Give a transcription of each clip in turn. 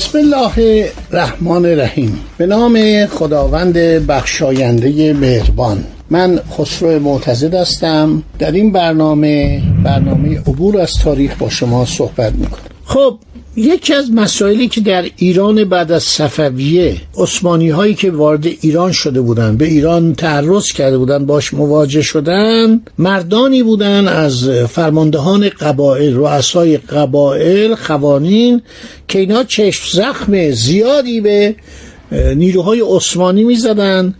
بسم الله الرحمن الرحیم. به نام خداوند بخشاینده مهربان. من خسرو معتزد هستم. در این برنامه برنامه عبور از تاریخ با شما صحبت می‌کنم. خب یکی از مسائلی که در ایران بعد از صفویه عثمانی هایی که وارد ایران شده بودند به ایران تعرض کرده بودند باش مواجه شدن مردانی بودند از فرماندهان قبایل رؤسای قبایل خوانین که اینا چشم زخم زیادی به نیروهای عثمانی می‌زدند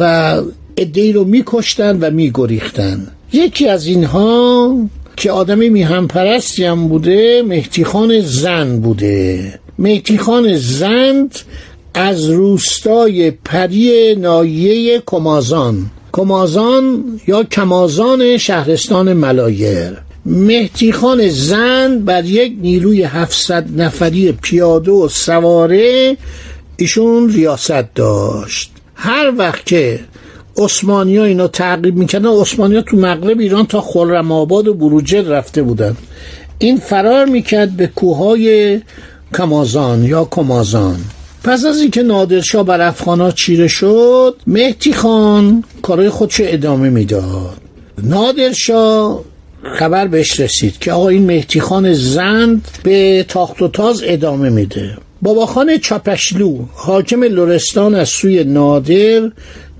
و ادهی رو میکشتن و میگریختن. یکی از اینها که آدمی میهم پرستی هم بوده مهتیخان زن بوده. مهتیخان زند از روستای پری نایه کمازان. کمازان یا کمازان شهرستان ملایر. مهتیخان زند بر یک نیروی 700 نفری پیاده و سواره ایشون ریاست داشت. هر وقت که عثمانی ها اینا تعقیب می‌کردن. عثمانی ها تو مغرب ایران تا خرم آباد و بروجه رفته بودن. این فرار می‌کرد به کوههای کمازان یا کمازان. پس از اینکه نادرشاه بر افغانا چیره شد مهتی خان کارای خودشو ادامه می‌داد. نادرشاه خبر بهش رسید که آقا این مهتی خان زند به تاخت و تاز ادامه میده. باباخان چاپشلو حاکم لرستان از سوی نادر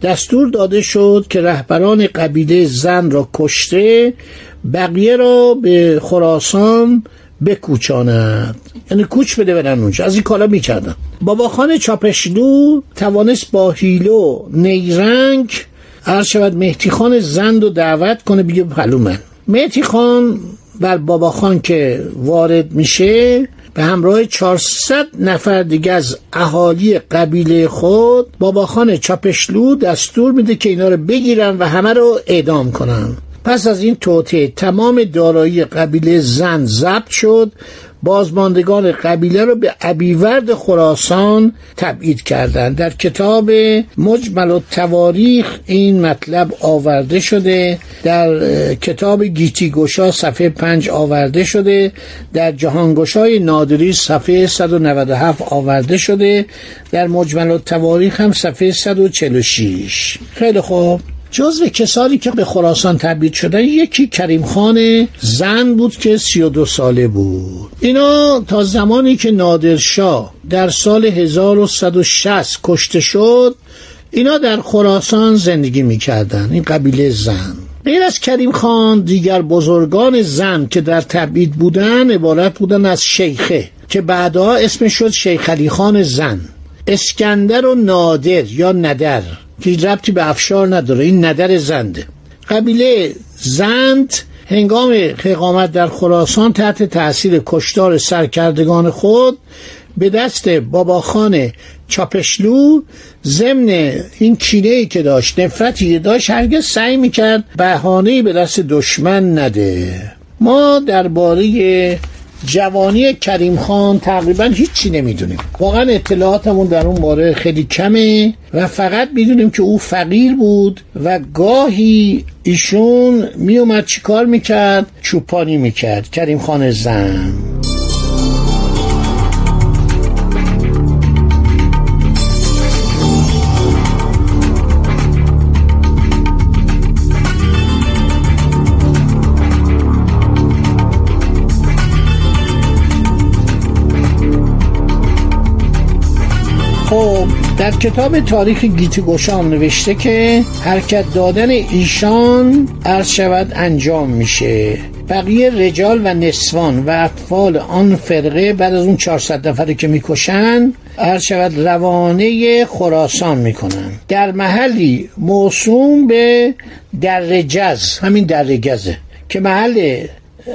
دستور داده شد که رهبران قبیله زن را کشته بقیه را به خراسان بکوچاند. یعنی کوچ بده برن اونجا. از این کالا می‌کردن. بابا خان چاپشلو توانست با هیلو نیرنگ عرض شود مهتی خان زند و دعوت کنه بگه پلو من. مهتی خان بر بابا خان که وارد میشه به همراه 400 نفر دیگه از اهالی قبیله خود باباخان چاپشلو دستور میده که اینا رو بگیرن و همه رو اعدام کنن. پس از این توطعه تمام دارایی قبیله زن ضبط شد بازماندگان قبیله رو به ابیورد خراسان تبعید کردند. در کتاب مجمل و تواریخ این مطلب آورده شده در کتاب گیتی گوشا صفحه 5 آورده شده در جهانگوشای نادری صفحه 197 آورده شده در مجمل و تواریخ هم صفحه 146 خیلی خوب. جزو کسانی که به خراسان تبعید شدن یکی کریم خان زن بود که 32 ساله بود. اینا تا زمانی که نادرشاه در سال 1160 کشته شد اینا در خراسان زندگی می‌کردن. این قبیله زن. غیر از کریم خان دیگر بزرگان زن که در تبعید بودن عبارت بودن از شیخه که بعدها اسمش شد شیخ علی خان زن. اسکندر و نادر یا ندر. که ربطی به افشار نداره. این ندر زنده قبیله زند هنگام اقامت در خراسان تحت تاثیر کشتار سرکردگان خود به دست باباخان چاپشلو ضمن این کینه که داشت نفرتی داشت هرگز سعی می‌کرد بهانه به دست دشمن نده. ما درباره جوانی کریم خان تقریبا هیچی نمی‌دونیم. واقعا اطلاعاتمون در اون باره خیلی کمه و فقط می‌دونیم که او فقیر بود و گاهی ایشون میومد چیکار می‌کرد؟ چوپانی می‌کرد. کریم خان زن. در کتاب تاریخ گیتی گوشام نوشته که حرکت دادن ایشان عرض شود انجام میشه. بقیه رجال و نسوان و اطفال آن فرقه بعد از اون 400 نفره که می‌کشن عرض شود روانه خراسان می‌کنن. در محلی موسوم به در جز همین در که محل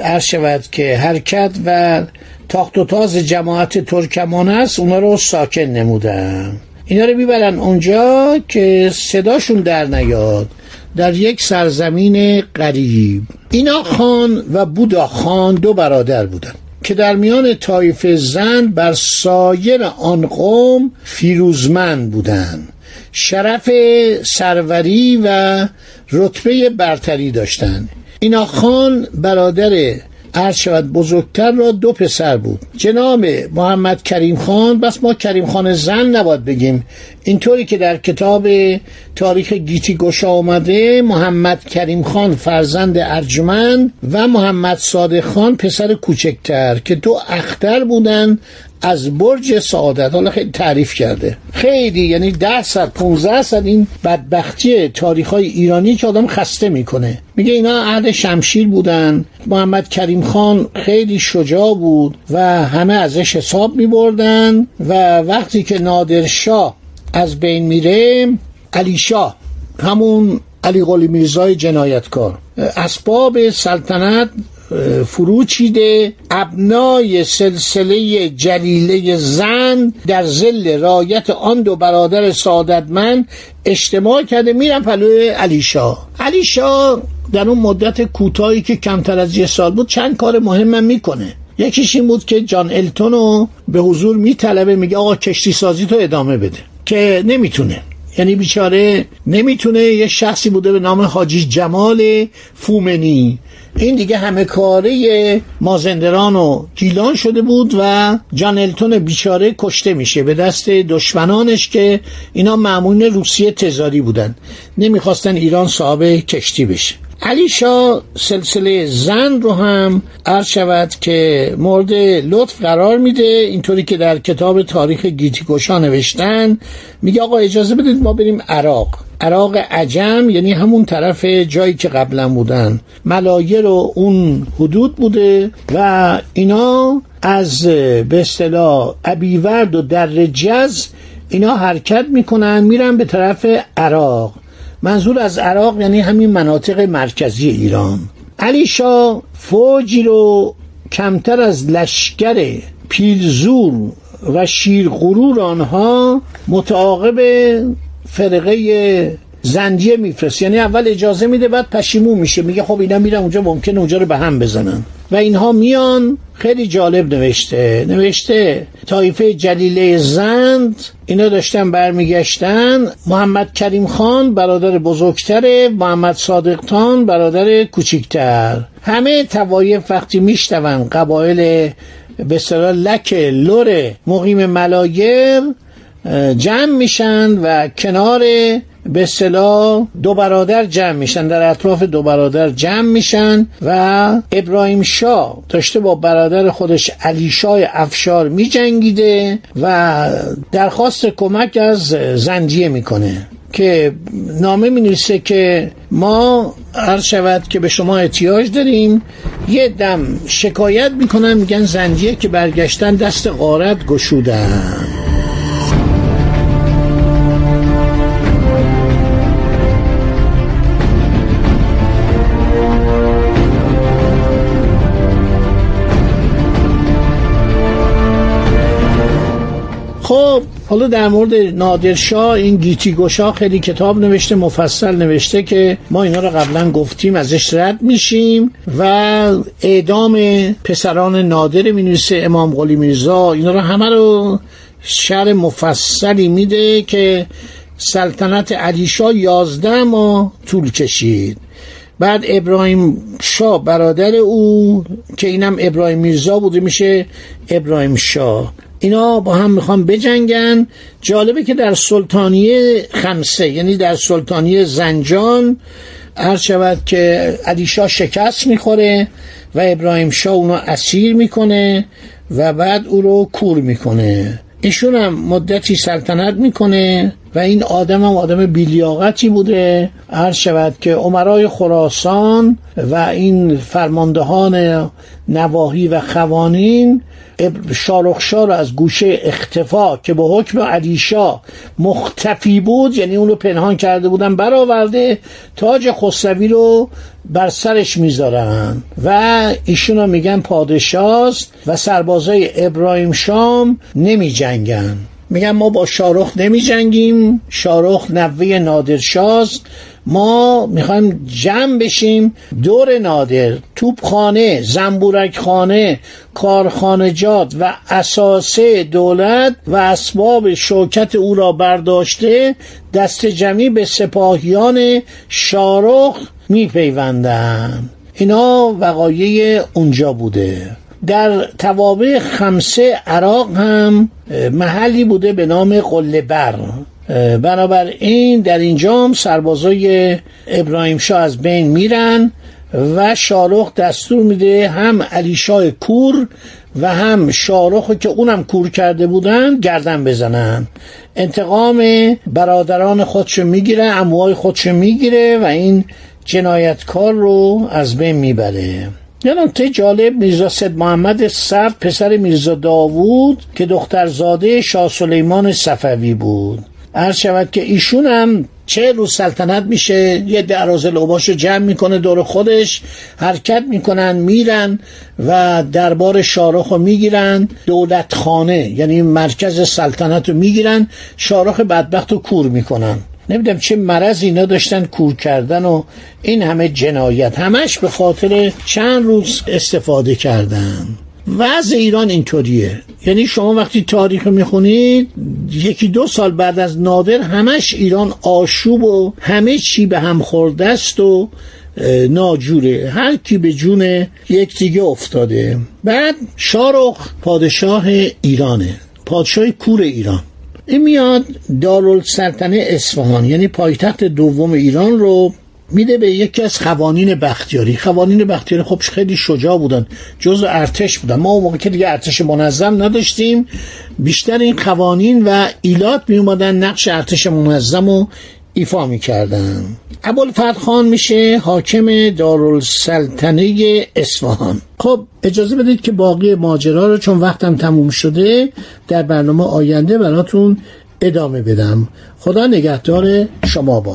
عرض شود که حرکت و تاخت و تاز جماعت ترکمان است اونا رو ساکن نمودن. اینا رو می‌برن اونجا که صداشون در نیاد در یک سرزمین قریب اینا خان و بودا خان دو برادر بودن که در میان طایف زن بر سایر آن قوم فیروزمند بودند شرف سروری و رتبه برتری داشتند اینا خان برادر عرض شود بزرگتر را دو پسر بود. جناب محمد کریم خان بس ما کریم خان زن نباید بگیم. اینطوری که در کتاب تاریخ گیتی گشا آمده محمد کریم خان فرزند ارجمند و محمد صادق خان پسر کوچکتر که دو اختر بودند از برج سعادت حالا خیلی تعریف کرده. خیلی یعنی ده صد 15 صد این بدبختی تاریخ های ایرانی که آدم خسته می‌کنه. میگه اینا اهل شمشیر بودن. محمد کریم خان خیلی شجاع بود و همه ازش حساب میبردن و وقتی که نادرشاه از بین میره علی شاه همون علی قلی میرزای جنایتکار. اسباب سلطنت فرو چیده ابنای سلسله جلیله زن در زل رایت آن دو برادر سعادتمند اجتماع کرده میرن پلوی علی شاه علی شاه در اون مدت کوتاهی که کمتر از یه سال بود چند کار مهمم می‌کنه. یکیش این بود که جان التون رو به حضور میطلبه میگه آقا کشتی سازی تو ادامه بده. که نمی‌تونه. یعنی بیچاره نمی‌تونه یه شخصی بوده به نام حاجی جمال فومنی. این دیگه همه کاره مازندران و گیلان شده بود و جان التون بیچاره کشته میشه. به دست دشمنانش که اینا معمول روسیه تزاری بودن. نمی‌خواستن ایران صاحب کشتی بشه. علی شاه سلسله زن رو هم عرض شود که مورد لطف قرار میده. اینطوری که در کتاب تاریخ گیتی گشا نوشتن میگه آقا اجازه بدید ما بریم عراق. عراق عجم یعنی همون طرف جایی که قبلا بودن. ملایر و اون حدود بوده و اینا از به اصطلاح ابیورد و در جز اینا حرکت می‌کنن میرن به طرف عراق. منظور از عراق یعنی همین مناطق مرکزی ایران. علی شاه فوجی رو کمتر از لشکر پیلزور و شیرغرور آنها متعاقب فرقه زندیه میفرست. یعنی اول اجازه میده بعد پشیمون میشه. میگه خب اینا میرن اونجا ممکن اونجا رو به هم بزنن. و اینها میان. خیلی جالب نوشته. نوشته طایفه جلیله زند اینا داشتن برمیگشتن. محمد کریم خان برادر بزرگتره. محمد صادقتان برادر کوچیکتر. همه توایف وقتی میشتون قبایل به لک لور مقیم ملایر جمع میشن و کنار به اصطلاح دو برادر جمع میشن در اطراف دو برادر جمع میشن و ابراهیم شاه داشته با برادر خودش علی شاه افشار میجنگیده و درخواست کمک از زندیه می‌کنه که نامه می نویسه که ما هر شود که به شما احتیاج داریم. یه دم شکایت می‌کنن میگن زندیه که برگشتن دست غارت گشودن. حالا در مورد نادرشاه این گیتی گشا خیلی کتاب نوشته مفصل نوشته که ما اینا رو قبلا گفتیم ازش رد میشیم و اعدام پسران نادر می نویسه امام قلی میرزا اینا رو همه رو شر مفصلی میده که سلطنت علیشا یازده ماه طول کشید. بعد ابراهیم شاه برادر او که اینم ابراهیم میرزا بوده میشه ابراهیم شاه. اینا با هم می‌خوان بجنگن. جالبه که در سلطانیه خمسه یعنی در سلطانیه زنجان هر شود که علی شاه شکست می‌خوره و ابراهیم شاه اونو اسیر می‌کنه و بعد او رو کور می‌کنه. ایشون هم مدتی سلطنت می‌کنه و این آدم هم آدم بیلیاقتی بوده. هر شود که عمرای خراسان و این فرماندهان نواهی و خوانین شارخشا رو از گوشه اختفا که به حکم علیشا مختفی بود یعنی اون رو پنهان کرده بودن برآورده تاج خسروی رو بر سرش می‌ذارن و ایشون رو میگن پادشاست و سربازای ابراهیم شام نمی جنگن میگن ما با شارخ نمی جنگیم شارخ نوه نادرشاست ما می‌خوایم جمع بشیم. دور نادر توپخانه زنبورک خانه کارخانجات و اساسه دولت و اسباب شوکت او را برداشته دست جمعی به سپاهیان شارخ میپیوندن اینا وقایع اونجا بوده. در توابع خمسه عراق هم محلی بوده به نام قلبر بنابراین در اینجا هم سربازای ابراهیم شاه از بین میرن و شارخ دستور میده هم علی شاه کور و هم شارخ که اونم کور کرده بودن گردن بزنن. انتقام برادران خودشو می‌گیره اموهای خودشو می‌گیره و این جنایتکار رو از بین می‌بره. یه ته جالب میرزا سید محمد سرد پسر میرزا داوود که دخترزاده شاه سلیمان صفوی بود. عرض شود که ایشون هم چه روز سلطنت میشه یه دراز لوباشو جمع می‌کنه دور خودش حرکت می‌کنن میرن و دربار شارخ رو می‌گیرن دولت خانه یعنی مرکز سلطنت رو می‌گیرن شارخ بدبخت رو کور می‌کنن. نمی‌دونم چه مرض اینا داشتن کور کردن و این همه جنایت. همش به خاطر چند روز استفاده کردن. وضع ایران اینطوریه. یعنی شما وقتی تاریخ می‌خونید یکی دو سال بعد از نادر همش ایران آشوب و همه چی به هم خورده است و ناجوره. هر کی به جون یک دیگه افتاده. بعد شارخ پادشاه ایرانه. پادشاه کور ایران. این میاد دارالسلطنه اصفهان یعنی پایتخت دوم ایران رو میده به یکی از قوانین بختیاری. قوانین بختیاری خب خیلی شجاع بودن جز ارتش بودن. ما اون موقع که دیگه ارتش منظم نداشتیم بیشتر این قوانین و ایلات می اومدن نقش ارتش منظم رو ایفا می‌کردن. ابوالفتح خان میشه حاکم دارالسلطنه اصفهان. خب اجازه بدید که باقی ماجرا رو چون وقتم تموم شده در برنامه آینده براتون ادامه بدم. خدا نگهدار شما با.